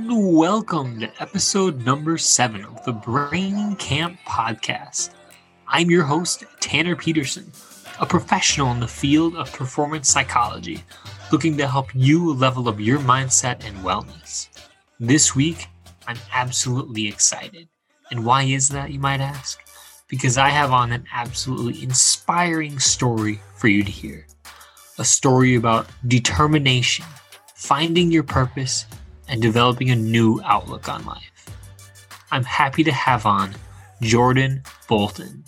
And welcome to episode number seven of the Brain Camp podcast. I'm your host, Tanner Peterson, a professional in the field of performance psychology, looking to help you level up your mindset and wellness. This week, I'm absolutely excited. And why is that, you might ask? Because I have on an absolutely inspiring story for you to hear. A story about determination, finding your purpose, and developing a new outlook on life. I'm happy to have on Jordan Bolton.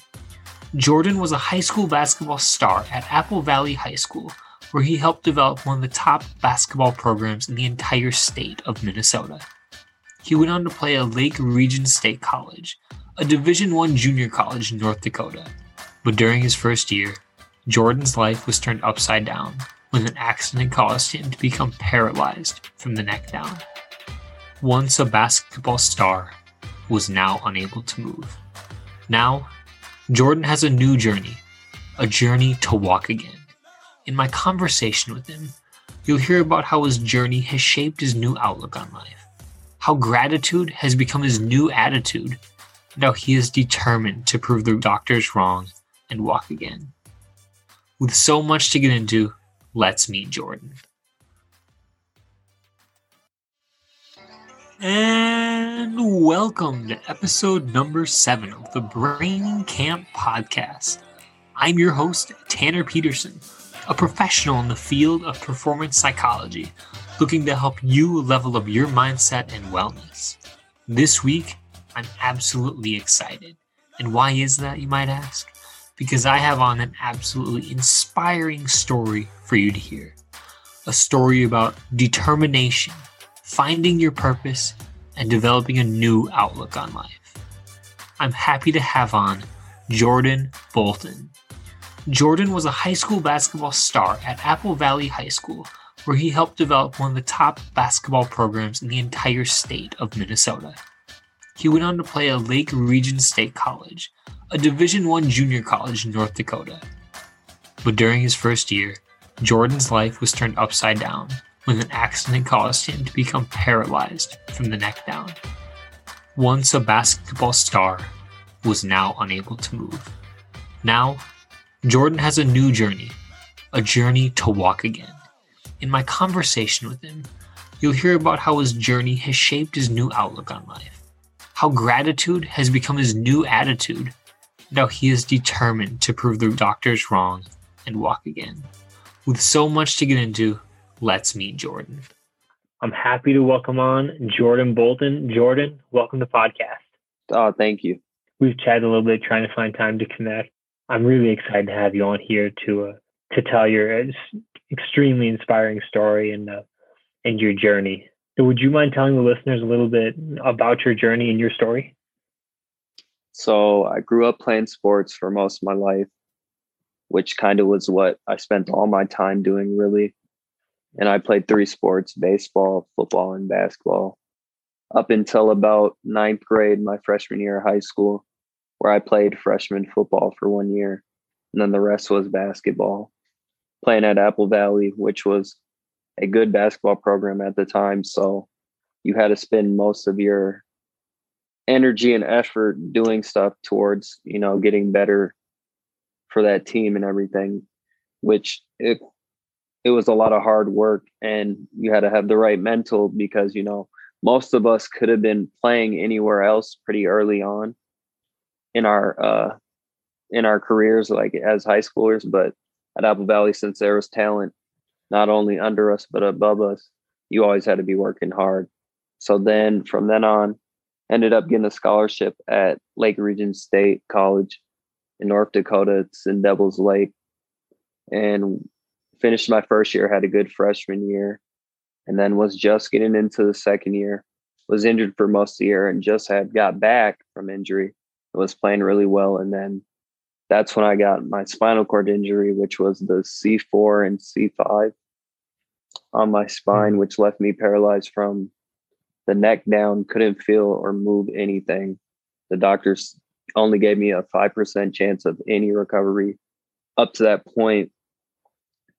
Jordan was a high school basketball star at Apple Valley High School, where he helped develop one of the top basketball programs in the entire state of Minnesota. He went on to play at Lake Region State College, a Division I junior college in North Dakota. But during his first year, Jordan's life was turned upside down when an accident caused him to become paralyzed from the neck down once a basketball star, was now unable to move. Now, Jordan has a new journey, a journey to walk again. In my conversation with him, you'll hear about how his journey has shaped his new outlook on life, how gratitude has become his new attitude, and how he is determined to prove the doctors wrong and walk again. With so much to get into, let's meet Jordan. And welcome to episode number seven of the Brain Camp podcast. I'm your host, Tanner Peterson, a professional in the field of performance psychology, looking to help you level up your mindset and wellness. This week, I'm absolutely excited. And why is that, you might ask? Because I have on an absolutely inspiring story for you to hear. A story about determination finding your purpose, and developing a new outlook on life. I'm happy to have on Jordan Bolton. Jordan was a high school basketball star at Apple Valley High School, where he helped develop one of the top basketball programs in the entire state of Minnesota. He went on to play at Lake Region State College, a Division I junior college in North Dakota. But during his first year, Jordan's life was turned upside down when an accident caused him to become paralyzed from the neck down. Once a basketball star, was now unable to move. Now, Jordan has a new journey, a journey to walk again. In my conversation with him, you'll hear about how his journey has shaped his new outlook on life, how gratitude has become his new attitude, and how he is determined to prove the doctors wrong and walk again. With so much to get into, let's meet Jordan. I'm happy to welcome on Jordan Bolton. Jordan, welcome to the podcast. Oh, thank you. We've chatted a little bit trying to find time to connect. I'm really excited to have you on here to uh, to tell your extremely inspiring story and uh, and your journey. So would you mind telling the listeners a little bit about your journey and your story? So I grew up playing sports for most of my life, which kind of was what I spent all my time doing really and I played three sports baseball, football, and basketball up until about ninth grade, my freshman year of high school, where I played freshman football for one year. And then the rest was basketball, playing at Apple Valley, which was a good basketball program at the time. So you had to spend most of your energy and effort doing stuff towards, you know, getting better for that team and everything, which it it was a lot of hard work and you had to have the right mental because you know most of us could have been playing anywhere else pretty early on in our uh in our careers like as high schoolers but at apple valley since there was talent not only under us but above us you always had to be working hard. So then from then on ended up getting a scholarship at lake region state college in north dakota it's in devil's lake. And finished my first year, had a good freshman year, and then was just getting into the second year. Was injured for most of the year and just had got back from injury. Was playing really well, and then that's when I got my spinal cord injury, which was the C4 and C5 on my spine, which left me paralyzed from the neck down, couldn't feel or move anything. The doctors only gave me a 5% chance of any recovery. Up to that point,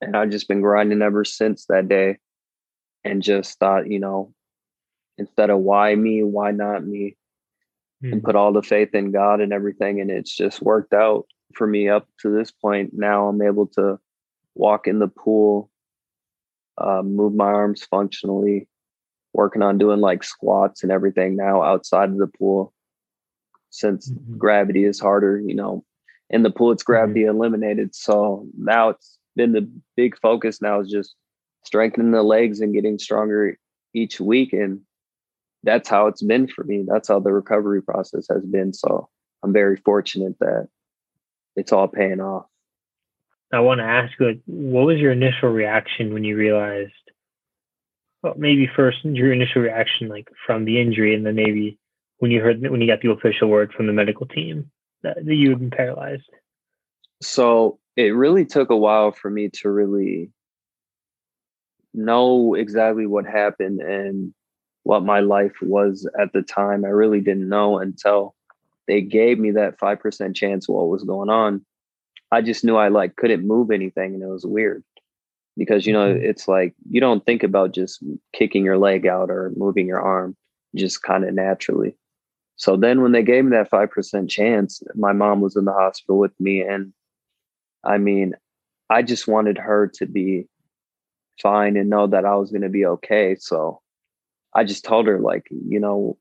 and I've just been grinding ever since that day and just thought, you know, instead of why me, why not me, mm-hmm. and hmm. put all the faith in God and everything. And it's just worked out for me up to this point. Now I'm able to walk in the pool, uh, move my arms functionally, working on doing like squats and everything now outside of the pool since mm-hmm. gravity is harder, you know, in the pool it's mm-hmm. gravity mm-hmm. eliminated. So now it's been the big focus now is just strengthening the legs and getting stronger each week. And that's how it's been for me. That's how the recovery process has been. So I'm very fortunate that it's all paying off. I want to ask you, like, what was your initial reaction when you realized? Well, maybe first your initial reaction, like from the injury, and then maybe when you heard when you got the official word from the medical team that, that you had been paralyzed. So it really took a while for me to really know exactly what happened and what my life was at the time. I really didn't know until they gave me that 5% chance what was going on. I just knew I like couldn't move anything and it was weird because you know mm-hmm. it's like you don't think about just kicking your leg out or moving your arm just kind of naturally. So then when they gave me that 5% chance, my mom was in the hospital with me and I mean, I just wanted her to be fine and know that I was going to be okay. So I just told her, like, you know,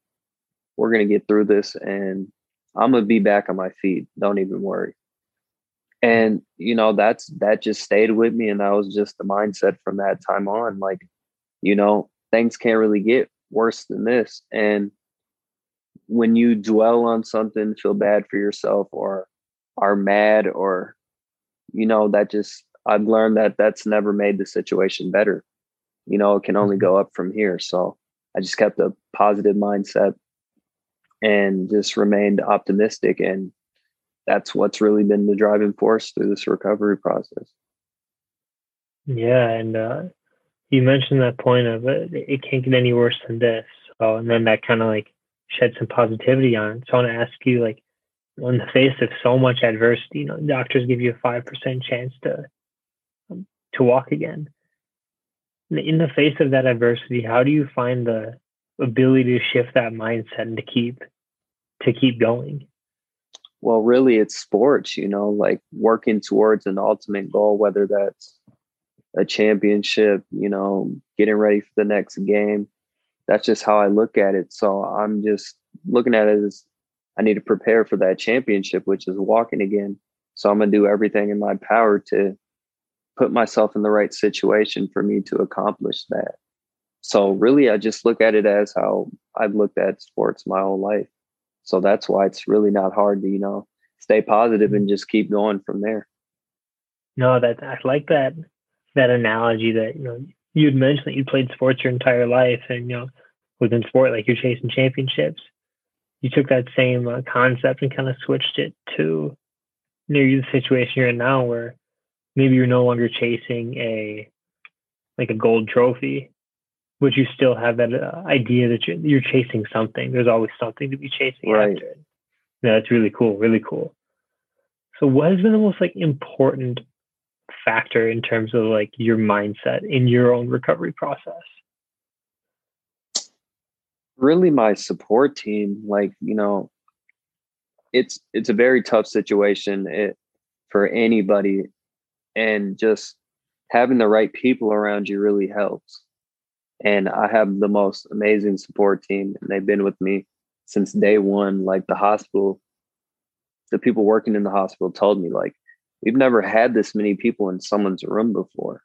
we're going to get through this and I'm going to be back on my feet. Don't even worry. And, you know, that's, that just stayed with me. And that was just the mindset from that time on. Like, you know, things can't really get worse than this. And when you dwell on something, feel bad for yourself or are mad or you know, that just, I've learned that that's never made the situation better. You know, it can only mm-hmm. go up from here. So I just kept a positive mindset and just remained optimistic. And that's what's really been the driving force through this recovery process. Yeah. And uh, you mentioned that point of it, it can't get any worse than this. So, and then that kind of like shed some positivity on it. So I want to ask you, like, in the face of so much adversity, you know, doctors give you a five percent chance to um, to walk again. In the face of that adversity, how do you find the ability to shift that mindset and to keep to keep going? Well, really, it's sports. You know, like working towards an ultimate goal, whether that's a championship, you know, getting ready for the next game. That's just how I look at it. So I'm just looking at it as I need to prepare for that championship, which is walking again. So I'm going to do everything in my power to put myself in the right situation for me to accomplish that. So really, I just look at it as how I've looked at sports my whole life. So that's why it's really not hard to, you know, stay positive and just keep going from there. No, that I like that that analogy that you know you'd mentioned that you played sports your entire life, and you know within sport like you're chasing championships you took that same uh, concept and kind of switched it to near you the situation you're in now where maybe you're no longer chasing a like a gold trophy but you still have that uh, idea that you're, you're, chasing something. There's always something to be chasing right. after yeah that's really cool really cool. So what has been the most like important factor in terms of like your mindset in your own recovery process really my support team like you know it's it's a very tough situation it, for anybody and just having the right people around you really helps and i have the most amazing support team and they've been with me since day one like the hospital the people working in the hospital told me like we've never had this many people in someone's room before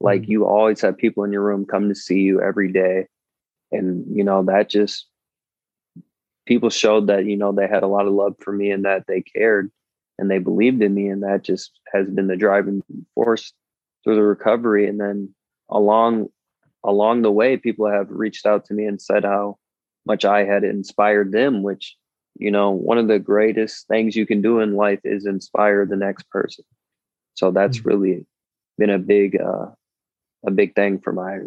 like mm-hmm. you always have people in your room come to see you every day and you know that just people showed that you know they had a lot of love for me and that they cared and they believed in me and that just has been the driving force through the recovery. And then along along the way people have reached out to me and said how much i had inspired them which you know one of the greatest things you can do in life is inspire the next person. So that's mm-hmm. really been a big uh a big thing for my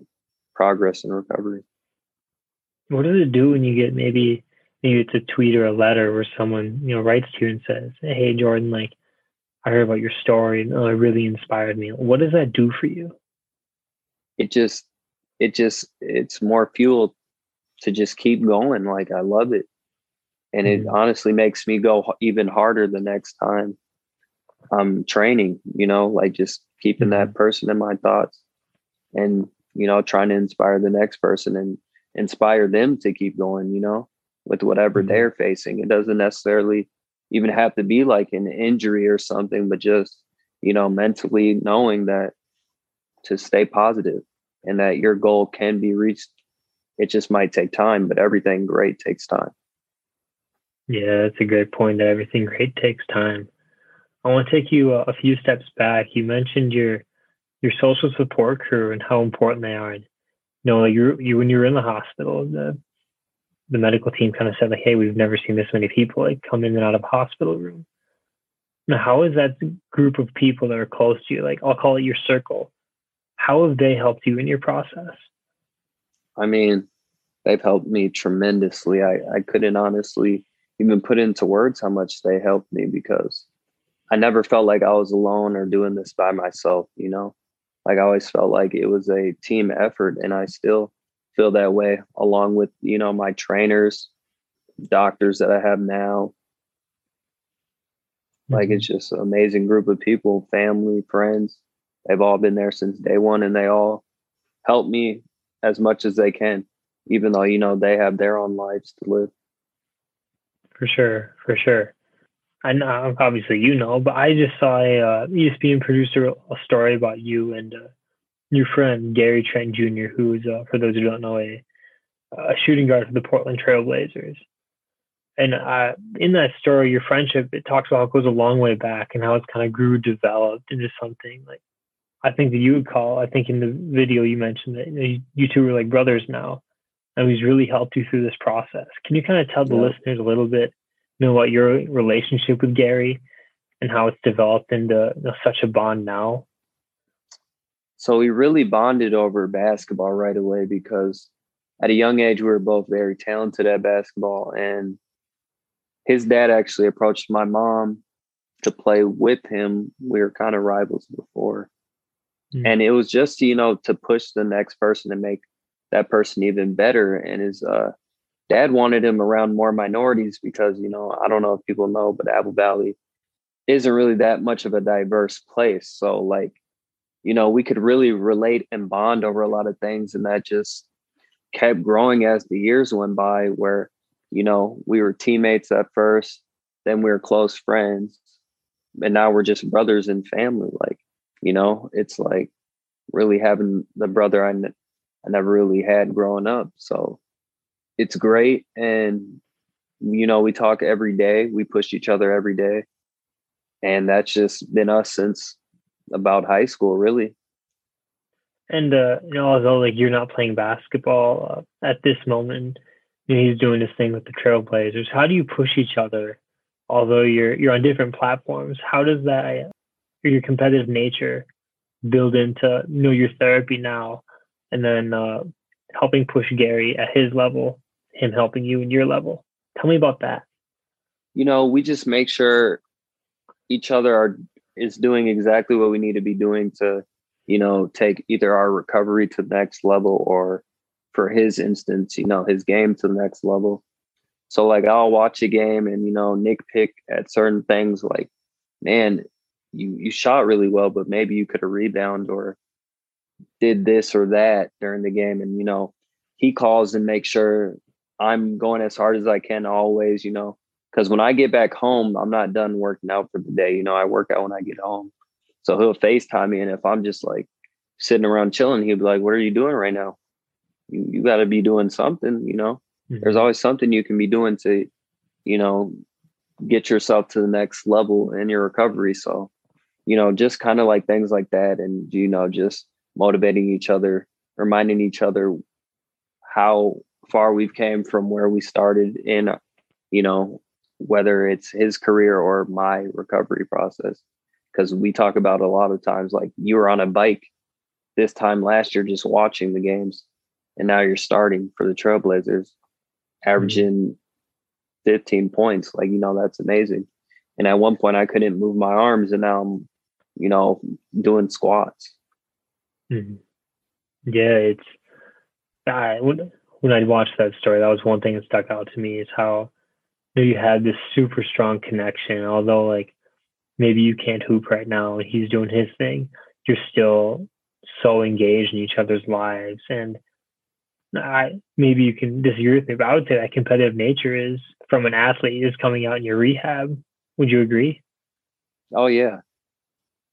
progress and recovery what does it do when you get maybe maybe it's a tweet or a letter where someone you know writes to you and says, "Hey Jordan, like I heard about your story and oh, it really inspired me." What does that do for you? It just it just it's more fuel to just keep going. Like I love it. And mm-hmm. it honestly makes me go even harder the next time I'm training, you know, like just keeping mm-hmm. that person in my thoughts and, you know, trying to inspire the next person and inspire them to keep going, you know, with whatever mm-hmm. they're facing. It doesn't necessarily even have to be like an injury or something, but just, you know, mentally knowing that to stay positive and that your goal can be reached. It just might take time, but everything great takes time. Yeah, that's a great point that everything great takes time. I want to take you a, a few steps back. You mentioned your your social support crew and how important they are. And, know, you you when you were in the hospital, the the medical team kind of said like, "Hey, we've never seen this many people like come in and out of hospital room." Now, how is that group of people that are close to you, like I'll call it your circle, how have they helped you in your process? I mean, they've helped me tremendously. I, I couldn't honestly even put into words how much they helped me because I never felt like I was alone or doing this by myself, you know? Like I always felt like it was a team effort and I still feel that way along with, you know, my trainers, doctors that I have now. Like it's mm-hmm. just an amazing group of people, family, friends. They've all been there since day one and they all help me as much as they can, even though, you know, they have their own lives to live. For sure. For sure. I know, obviously you know, but I just saw a uh, ESPN producer a story about you and uh, your friend Gary Trent Jr., who's, uh, for those who don't know, a, a shooting guard for the Portland Trailblazers. And uh, in that story, your friendship it talks about how it goes a long way back and how it's kind of grew, developed into something like I think that you would call. I think in the video you mentioned that you, know, you two are like brothers now, and he's really helped you through this process. Can you kind of tell the yeah. listeners a little bit, you know, what your relationship with Gary and how it's developed into you know, such a bond now? So we really bonded over basketball right away because at a young age we were both very talented at basketball, and his dad actually approached my mom to play with him. We were kind of rivals before Mm-hmm. And it was just, you know, to push the next person and make that person even better. And his uh, dad wanted him around more minorities because, you know, I don't know if people know, but Apple Valley isn't really that much of a diverse place. So, like, you know, we could really relate and bond over a lot of things. And that just kept growing as the years went by, where, you know, we were teammates at first, then we were close friends, and now we're just brothers and family. Like, you know it's like really having the brother I, never really had growing up so it's great. And you know we talk every day we push each other every day. And that's just been us since about high school really. And uh you know although like you're not playing basketball uh, at this moment you know, he's doing this thing with the trailblazers how do you push each other? Although you're you're on different platforms how does that your competitive nature build into you know your therapy now? And then uh, helping push Gary at his level, him helping you in your level. Tell me about that. You know, we just make sure each other are is doing exactly what we need to be doing to, you know, take either our recovery to the next level or for his instance, you know, his game to the next level. So like I'll watch a game and, you know, nitpick at certain things like, man, you you shot really well, but maybe you could have rebound or did this or that during the game. And you know, he calls and makes sure I'm going as hard as I can always. You know, because when I get back home, I'm not done working out for the day. You know, I work out when I get home. So he'll FaceTime me, and if I'm just like sitting around chilling, he'll be like, "What are you doing right now? You you got to be doing something." You know, mm-hmm. there's always something you can be doing to, you know, get yourself to the next level in your recovery. So you know, just kind of like things like that. And, you know, just motivating each other, reminding each other how far we've came from where we started in, you know, whether it's his career or my recovery process. Because we talk about a lot of times, like you were on a bike this time last year, just watching the games, and now you're starting for the Trailblazers, averaging mm-hmm. 15 points. Like, you know, that's amazing. And at one point, I couldn't move my arms, and now I'm you know, doing squats. Mm-hmm. Yeah, it's uh, when when I watched that story, that was one thing that stuck out to me is how you, know, you had this super strong connection. Although like maybe you can't hoop right now and he's doing his thing, you're still so engaged in each other's lives. And I maybe you can disagree with me, but I would say that competitive nature is from an athlete is coming out in your rehab. Would you agree? Oh yeah.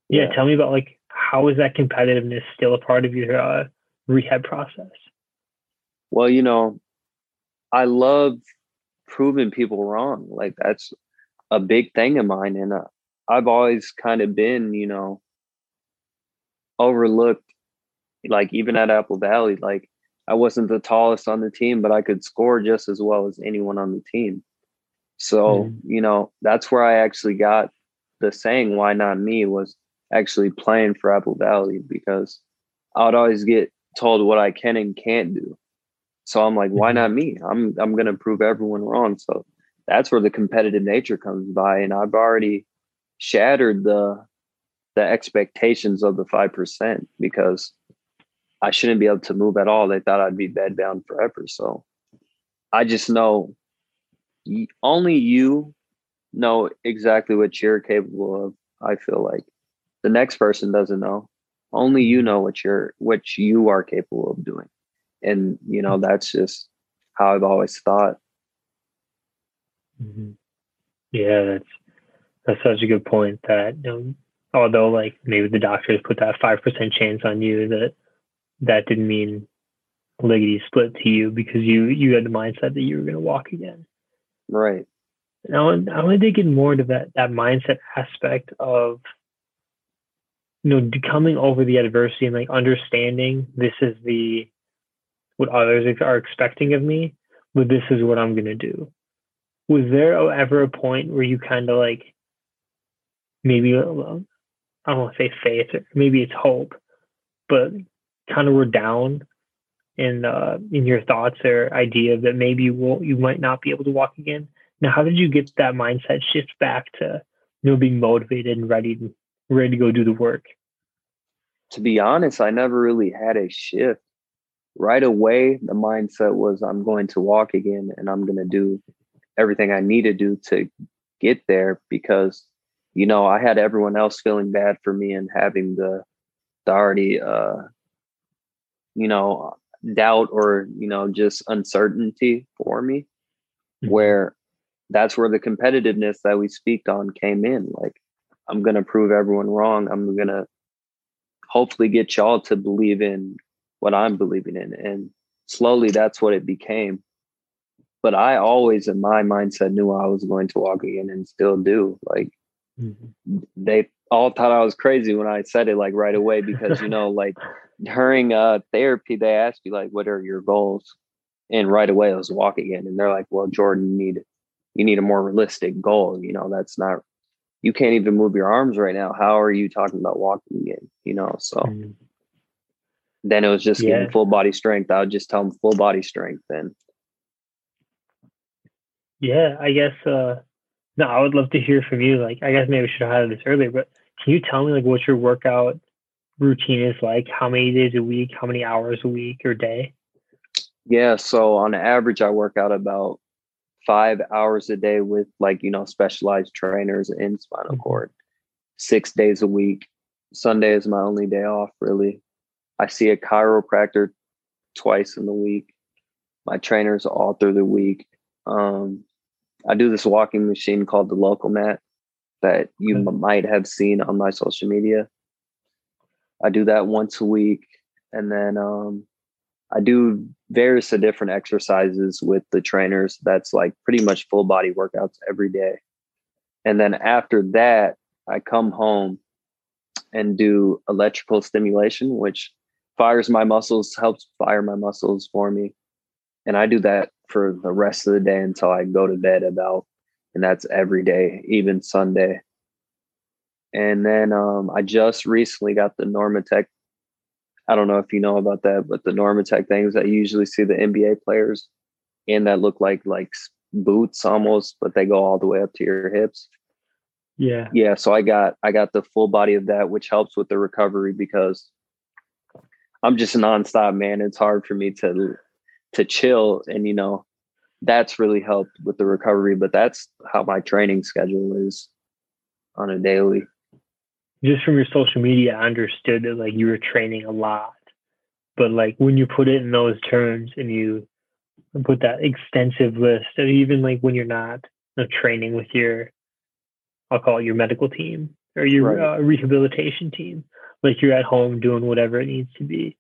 Yeah. yeah. Tell me about like how is that competitiveness still a part of your uh, rehab process? Well, you know, I love proving people wrong. Like that's a big thing of mine, and uh, I've always kind of been, you know, overlooked. Like even at Apple Valley, like I wasn't the tallest on the team, but I could score just as well as anyone on the team. So, mm. you know, that's where I actually got the saying, why not me, was actually playing for Apple Valley because I would always get told what I can and can't do. So I'm like, why mm-hmm. not me? I'm I'm gonna prove everyone wrong. So that's where the competitive nature comes by. And I've already shattered the the expectations of the five percent because I shouldn't be able to move at all. They thought I'd be bedbound forever. So I just know only you know exactly what you're capable of. I feel like the next person doesn't know. Only you know what you're what you are capable of doing. And you know, that's just how I've always thought. Mm-hmm. Yeah, that's that's such a good point that you know, although like maybe the doctors put that five percent chance on you that that didn't mean liggity split to you because you you had the mindset that you were going to walk again. Right. And I want I want to dig in more into that that mindset aspect of you know coming over the adversity and like understanding this is the what others are expecting of me, but this is what I'm going to do. Was there ever a point where you kind of like maybe I don't want to say faith, or maybe it's hope, but kind of were down in uh, in your thoughts or idea that maybe you will you might not be able to walk again. Now, how did you get that mindset shift back to you know being motivated and ready ready to go do the work? To be honest, I never really had a shift. Right away, the mindset was I'm going to walk again and I'm going to do everything I need to do to get there because you know I had everyone else feeling bad for me and having the already uh you know doubt or you know just uncertainty for me mm-hmm. where that's where the competitiveness that we speak on came in like i'm going to prove everyone wrong i'm going to hopefully get y'all to believe in what i'm believing in and slowly that's what it became but i always in my mindset knew i was going to walk again and still do like mm-hmm. they all thought i was crazy when i said it like right away because you know like during uh therapy they ask you like what are your goals and right away I was walk again and they're like well jordan you need you need a more realistic goal you know that's not you can't even move your arms right now how are you talking about walking again you know so mm-hmm. Then it was just yeah. getting full body strength i would just tell them full body strength then yeah i guess uh no i would love to hear from you like i guess maybe i should have had this earlier but can you tell me like what your workout routine is like? How many days a week? How many hours a week or day? Yeah, so on average, I work out about five hours a day with like you know specialized trainers in spinal mm-hmm. cord. Six days a week. Sunday is my only day off. Really, I see a chiropractor twice in the week. My trainers all through the week. Um, I do this walking machine called the Lokomat that you okay. might have seen on my social media. I do that once a week. And then um, I do various different exercises with the trainers. That's like pretty much full body workouts every day. And then after that, I come home and do electrical stimulation, which fires my muscles, helps fire my muscles for me. And I do that for the rest of the day until I go to bed about, and that's every day, even Sunday. And then um, I just recently got the Normatec. I don't know if you know about that, but the Normatec things I usually see the NBA players in that look like like boots almost, but they go all the way up to your hips. Yeah. Yeah. So I got I got the full body of that, which helps with the recovery because I'm just a nonstop man. It's hard for me to to chill and you know that's really helped with the recovery but that's how my training schedule is on a daily just from your social media i understood that like you were training a lot but like when you put it in those terms and you put that extensive list and even like when you're not you know, training with your i'll call it your medical team or your right. uh, rehabilitation team like you're at home doing whatever it needs to be.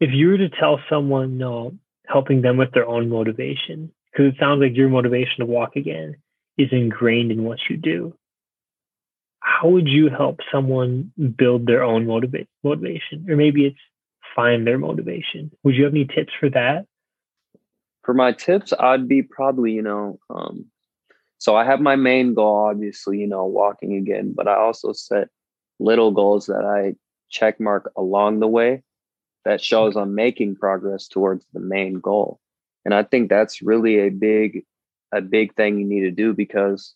If you were to tell someone no helping them with their own motivation because it sounds like your motivation to walk again is ingrained in what you do how would you help someone build their own motiva- motivation? Or maybe it's find their motivation. Would you have any tips for that? For my tips i'd be probably you know um, so i have my main goal obviously you know walking again but i also set little goals that i check mark along the way that shows I'm making progress towards the main goal. And I think that's really a big, a big thing you need to do because,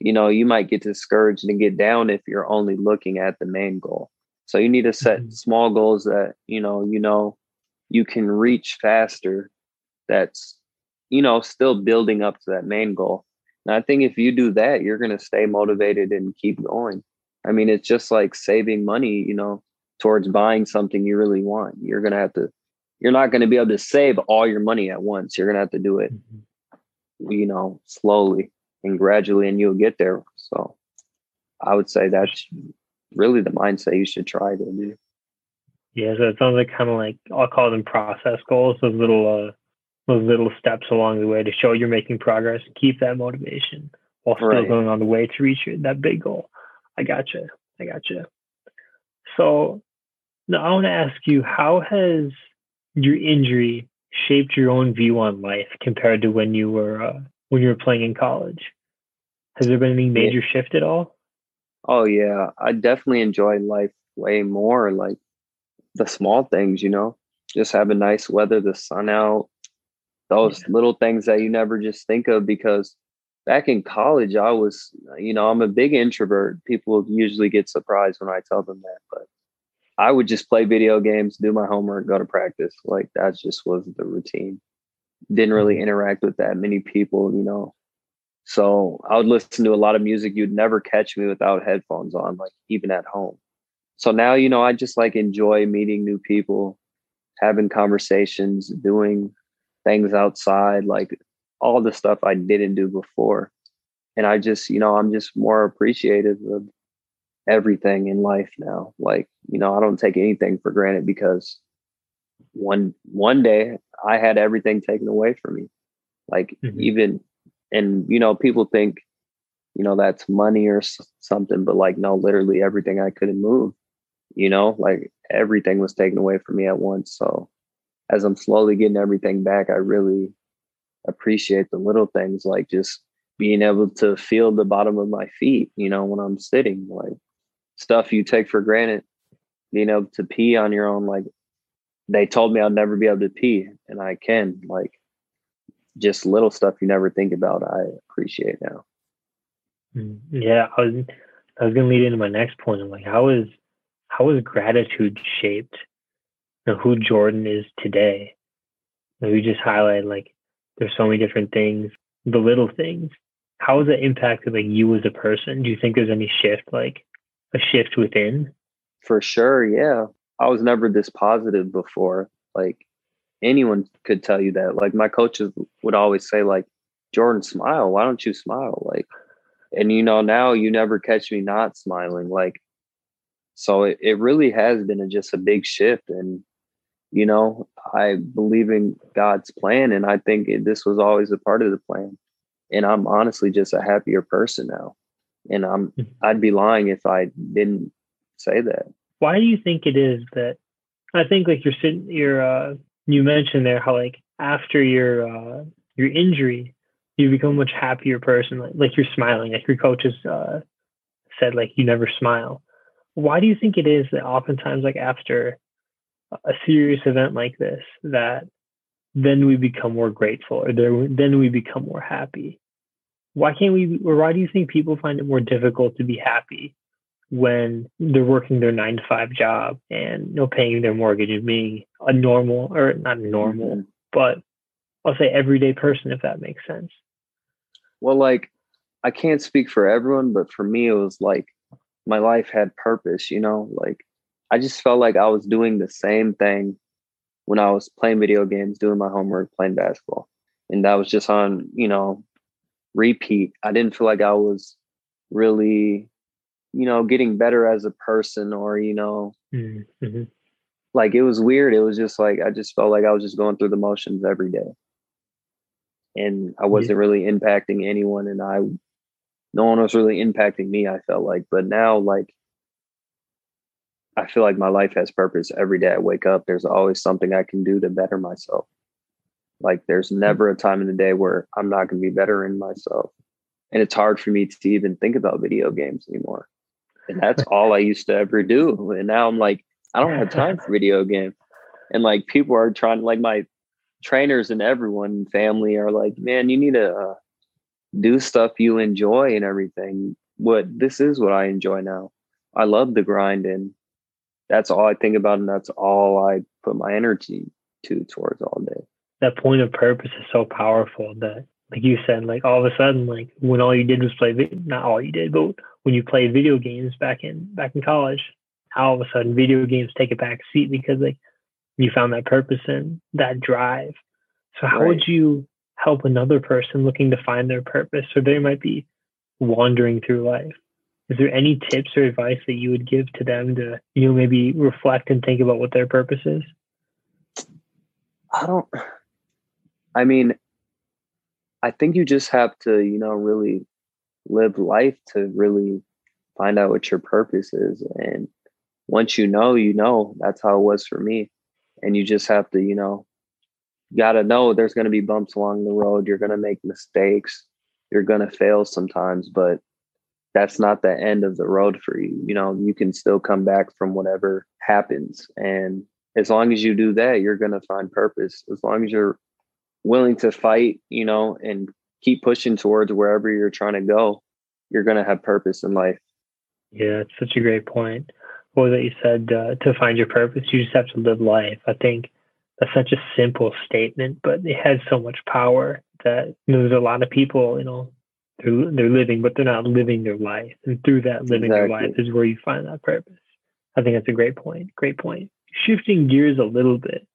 you know, you might get discouraged and get down if you're only looking at the main goal. So you need to set mm-hmm. small goals that, you know, you know, you can reach faster. That's, you know, still building up to that main goal. And I think if you do that, you're going to stay motivated and keep going. I mean, it's just like saving money, you know, towards buying something you really want. You're going to have to, you're not going to be able to save all your money at once. You're going to have to do it, mm-hmm. you know, slowly and gradually, and you'll get there. So I would say that's really the mindset you should try to do. Yeah, so it sounds like kind of like I'll call them process goals, those little uh, those little steps along the way to show you're making progress, keep that motivation while still right. going on the way to reach that big goal. I gotcha. I gotcha. So now I want to ask you, how has your injury shaped your own view on life compared to when you were uh, when you were playing in college? Has there been any major yeah. shift at all? Oh yeah, I definitely enjoy life way more. Like the small things, you know, just having nice weather, the sun out, those yeah. little things that you never just think of because back in college, I was, you know, I'm a big introvert. People usually get surprised when I tell them that, but I would just play video games, do my homework, go to practice. Like that just was the routine. Didn't really mm-hmm. interact with that many people, you know. So I would listen to a lot of music. You'd never catch me without headphones on, like even at home. So now, you know, I just like enjoy meeting new people, having conversations, doing things outside. Like all the stuff I didn't do before. And I just, you know, I'm just more appreciative of everything in life now. Like, you know, I don't take anything for granted because one one day I had everything taken away from me. Like mm-hmm. even and you know, people think you know that's money or something but like no literally everything I couldn't move. You know, like everything was taken away from me at once. So as I'm slowly getting everything back, I really appreciate the little things like just being able to feel the bottom of my feet, you know, when I'm sitting, like stuff you take for granted, being able to pee on your own. Like they told me I'd never be able to pee, and I can. Like just little stuff you never think about, I appreciate now. Mm, yeah, I was I was gonna lead into my next point. I'm like, how is how is gratitude shaped you know, who Jordan is today? We just highlight like there's so many different things, the little things. How has it impacted like you as a person? Do you think there's any shift, like a shift within? For sure, yeah. I was never this positive before. Like anyone could tell you that. Like my coaches would always say, like, Jordan, smile. Why don't you smile? Like, and you know, now you never catch me not smiling. Like, so it, it really has been a, just a big shift. And you know, I believe in God's plan, and I think this was always a part of the plan. And I'm honestly just a happier person now. And I'm mm-hmm. I'd be lying if I didn't say that. Why do you think it is that I think like you're sitting you're uh you mentioned there how like after your uh your injury you become a much happier person like, like you're smiling like your coaches uh said like you never smile why do you think it is that oftentimes like after a serious event like this that then we become more grateful or then we become more happy why can't we or why do you think people find it more difficult to be happy when they're working their nine to five job and you know paying their mortgage and being a normal or not normal mm-hmm. but I'll say everyday person if that makes sense. Well, like I can't speak for everyone, but for me, it was like my life had purpose, you know, like I just felt like I was doing the same thing when I was playing video games, doing my homework, playing basketball. And that was just on, you know, repeat. I didn't feel like I was really, you know, getting better as a person or, you know, mm-hmm. like it was weird. It was just like, I just felt like I was just going through the motions every day. And I wasn't yeah. really impacting anyone. And I, no one was really impacting me, I felt like. But now, like, I feel like my life has purpose every day I wake up. There's always something I can do to better myself. Like there's hmm. never a time in the day where I'm not going to be better in myself. And it's hard for me to even think about video games anymore. And that's all I used to ever do. And now I'm like, I don't have time for video games. And like people are trying, like my trainers and everyone, family are like, man, you need to uh, do stuff you enjoy and everything. What this is what I enjoy now. I love the grind and that's all I think about and that's all I put my energy to towards all day. That point of purpose is so powerful that like you said, like all of a sudden, like when all you did was play, not all you did, but when you played video games back in back in college, all of a sudden video games take a back seat because like you found that purpose and that drive. So how right. would you help another person looking to find their purpose, or they might be wandering through life? Is there any tips or advice that you would give to them to you know maybe reflect and think about what their purpose is? I don't i mean i think you just have to you know really live life to really find out what your purpose is. And once you know you know that's how it was for me. And you just have to you know got to know there's going to be bumps along the road. You're going to make mistakes. You're going to fail sometimes. But that's not the end of the road for you. You know, you can still come back from whatever happens. And as long as you do that, you're going to find purpose. As long as you're willing to fight, you know, and keep pushing towards wherever you're trying to go, you're going to have purpose in life. Yeah, it's such a great point. Well, that you said uh, to find your purpose, you just have to live life. I think that's such a simple statement, but it has so much power that there's a lot of people, you know, they're they're living, but they're not living their life. And through that living exactly. their life is where you find that purpose. I think that's a great point. Great point. Shifting gears a little bit.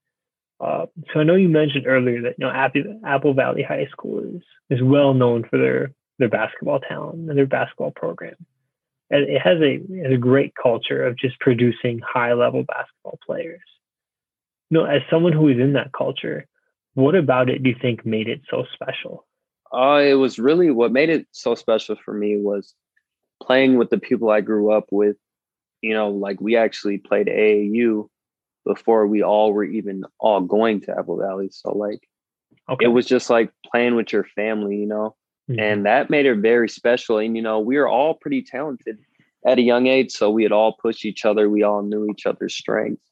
Uh, so I know you mentioned earlier that you know Apple, Apple Valley High School is is well known for their their basketball talent and their basketball program. And it has a, it has a great culture of just producing high level basketball players. You know, as someone who is in that culture, what about it do you think made it so special? Uh, it was really what made it so special for me was playing with the people I grew up with. You know, like we actually played AAU before we all were even all going to Apple Valley. So like okay. it was just like playing with your family, you know, mm-hmm. and that made it very special. And you know, we were all pretty talented at a young age, so we had all pushed each other. We all knew each other's strengths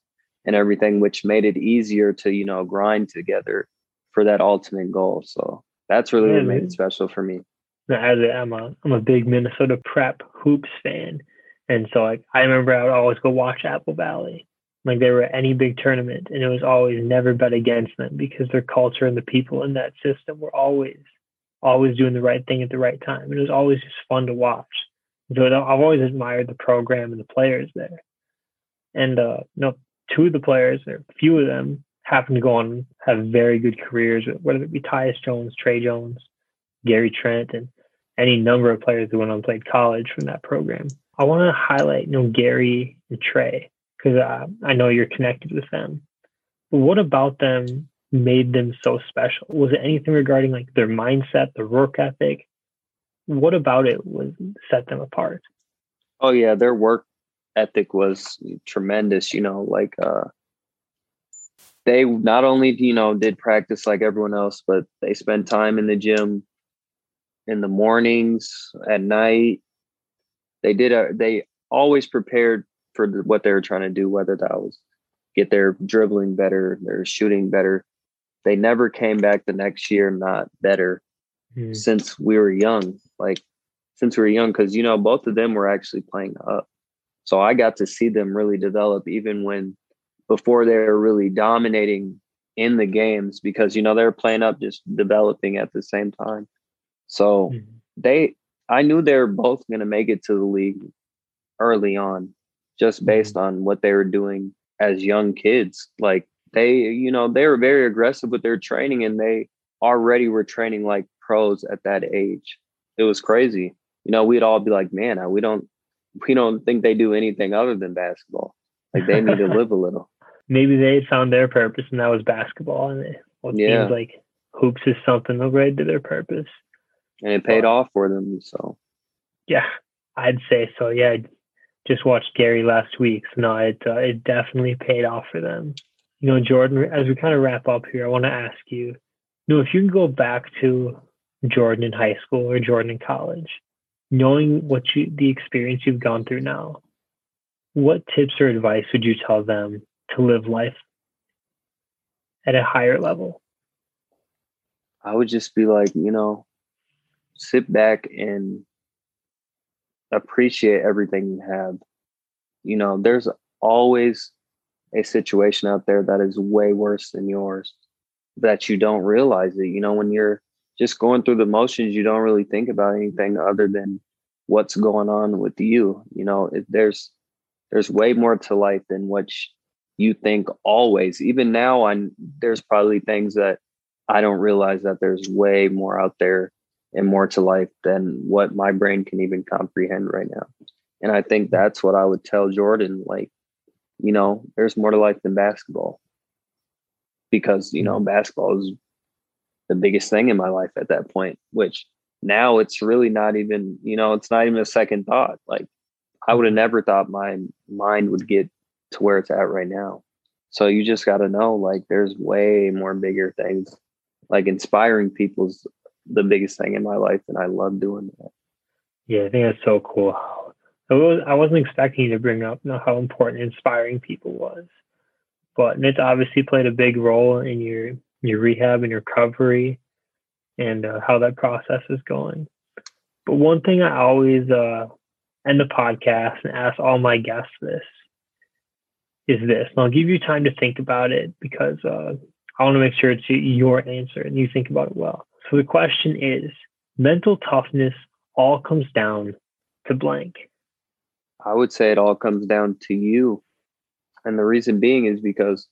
and everything, which made it easier to you know grind together for that ultimate goal. So that's really what made it special for me. As a, I'm a I'm a big Minnesota prep hoops fan, and so like I remember I would always go watch Apple Valley. Like they were at any big tournament, and it was always never bet against them because their culture and the people in that system were always always doing the right thing at the right time. And it was always just fun to watch. So I've always admired the program and the players there. And uh, you know, two of the players, or a few of them, happen to go on have very good careers, whether it be Tyus Jones, Tre Jones, Gary Trent, and any number of players who went on played college from that program. I want to highlight, you know, Gary and Tre because uh, I know you're connected with them. But what about them made them so special? Was it anything regarding like their mindset, their work ethic? What about it was set them apart? Oh yeah, their work ethic was tremendous. You know, like uh, they not only you know did practice like everyone else but they spent time in the gym in the mornings at night. They did a, they always prepared for what they were trying to do whether that was get their dribbling better their shooting better. They never came back the next year not better mm. since we were young like since we were young because you know both of them were actually playing up. So i got to see them really develop even when before they were really dominating in the games because you know they were playing up just developing at the same time. So mm-hmm. they I knew they were both going to make it to the league early on just based mm-hmm. on what they were doing as young kids. Like they, you know, they were very aggressive with their training and they already were training like pros at that age. It was crazy. You know, we'd all be like, man, we don't we don't think they do anything other than basketball. Like they need to live a little. Maybe they had found their purpose and that was basketball and it well, it yeah. seems like hoops is something related to their purpose. And it paid but, off for them. So yeah, I'd say so. Yeah, just watched Gary last week, so no, it uh, it definitely paid off for them. You know, Jordan, as we kind of wrap up here, I want to ask you, you know, if you can go back to Jordan in high school or Jordan in college, knowing what you the experience you've gone through now, what tips or advice would you tell them to live life at a higher level? I would just be like, you know, sit back and appreciate everything you have. You know, there's always a situation out there that is way worse than yours that you don't realize it. You know, when you're just going through the motions, you don't really think about anything other than what's going on with you. You know, it, there's there's way more to life than what you think always. Even now, I'm there's probably things that I don't realize that there's way more out there and more to life than what my brain can even comprehend right now. And I think that's what I would tell Jordan like, you know, there's more to life than basketball. Because, you know, mm-hmm. basketball is the biggest thing in my life at that point, which now it's really not even, you know, it's not even a second thought. Like I would have never thought my mind would get to where it's at right now. So you just got to know like there's way more bigger things like inspiring people's the biggest thing in my life, and I love doing that. Yeah, I think that's so cool. I, was, I wasn't expecting you to bring up you know, how important inspiring people was, but it obviously played a big role in your your rehab and your recovery, and uh, how that process is going. But one thing I always uh, end the podcast and ask all my guests this is this, and I'll give you time to think about it because uh, I want to make sure it's your answer and you think about it well. So the question is mental toughness all comes down to blank. I would say it all comes down to you. And the reason being is because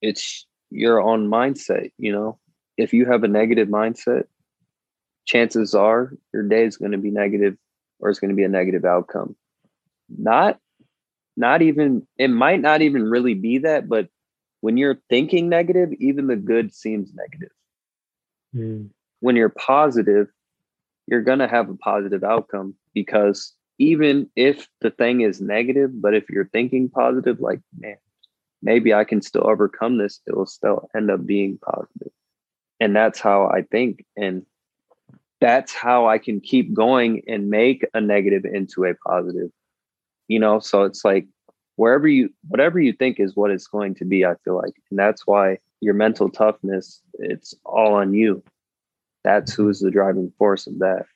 it's your own mindset, you know. If you have a negative mindset, chances are your day is going to be negative or it's going to be a negative outcome. Not not even it might not even really be that, but when you're thinking negative, even the good seems negative. Mm. When you're positive, you're going to have a positive outcome because even if the thing is negative, but if you're thinking positive, like, man, maybe I can still overcome this, it will still end up being. And that's how I think. And that's how I can keep going and make a negative into a positive. You know, so it's like wherever you whatever you think is what it's going to be, I feel like. And that's why your mental toughness, it's all on you that's who's the driving force of that.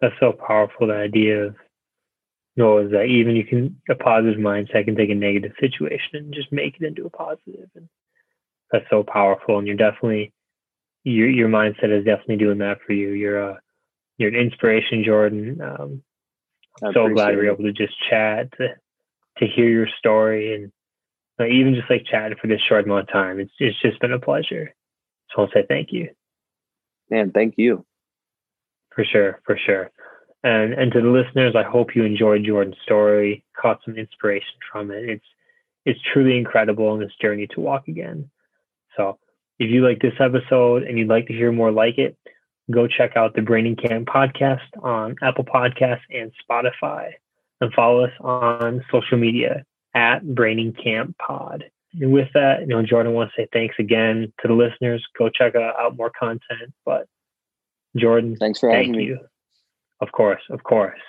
That's so powerful. The idea of you know is that even you can a positive mindset can take a negative situation and just make it into a positive, and that's so powerful. And you're definitely your your mindset is definitely doing that for you. You're a you're an inspiration, Jordan. Um, I'm so glad we are able to just chat to to hear your story and even just like chatting for this short amount of time. It's it's just been a pleasure. So I'll say thank you man, thank you. For sure, for sure. And and to the listeners, I hope you enjoyed Jordan's story, caught some inspiration from it. It's it's truly incredible in this journey to walk again. So if you like this episode and you'd like to hear more like it, go check out the Braining Camp podcast on Apple Podcasts and Spotify and follow us on social media at Braining Camp Pod. And with that, you know, Jordan wants to say thanks again to the listeners. Go check out more content. But Jordan, thanks for having me. You. Of course, of course.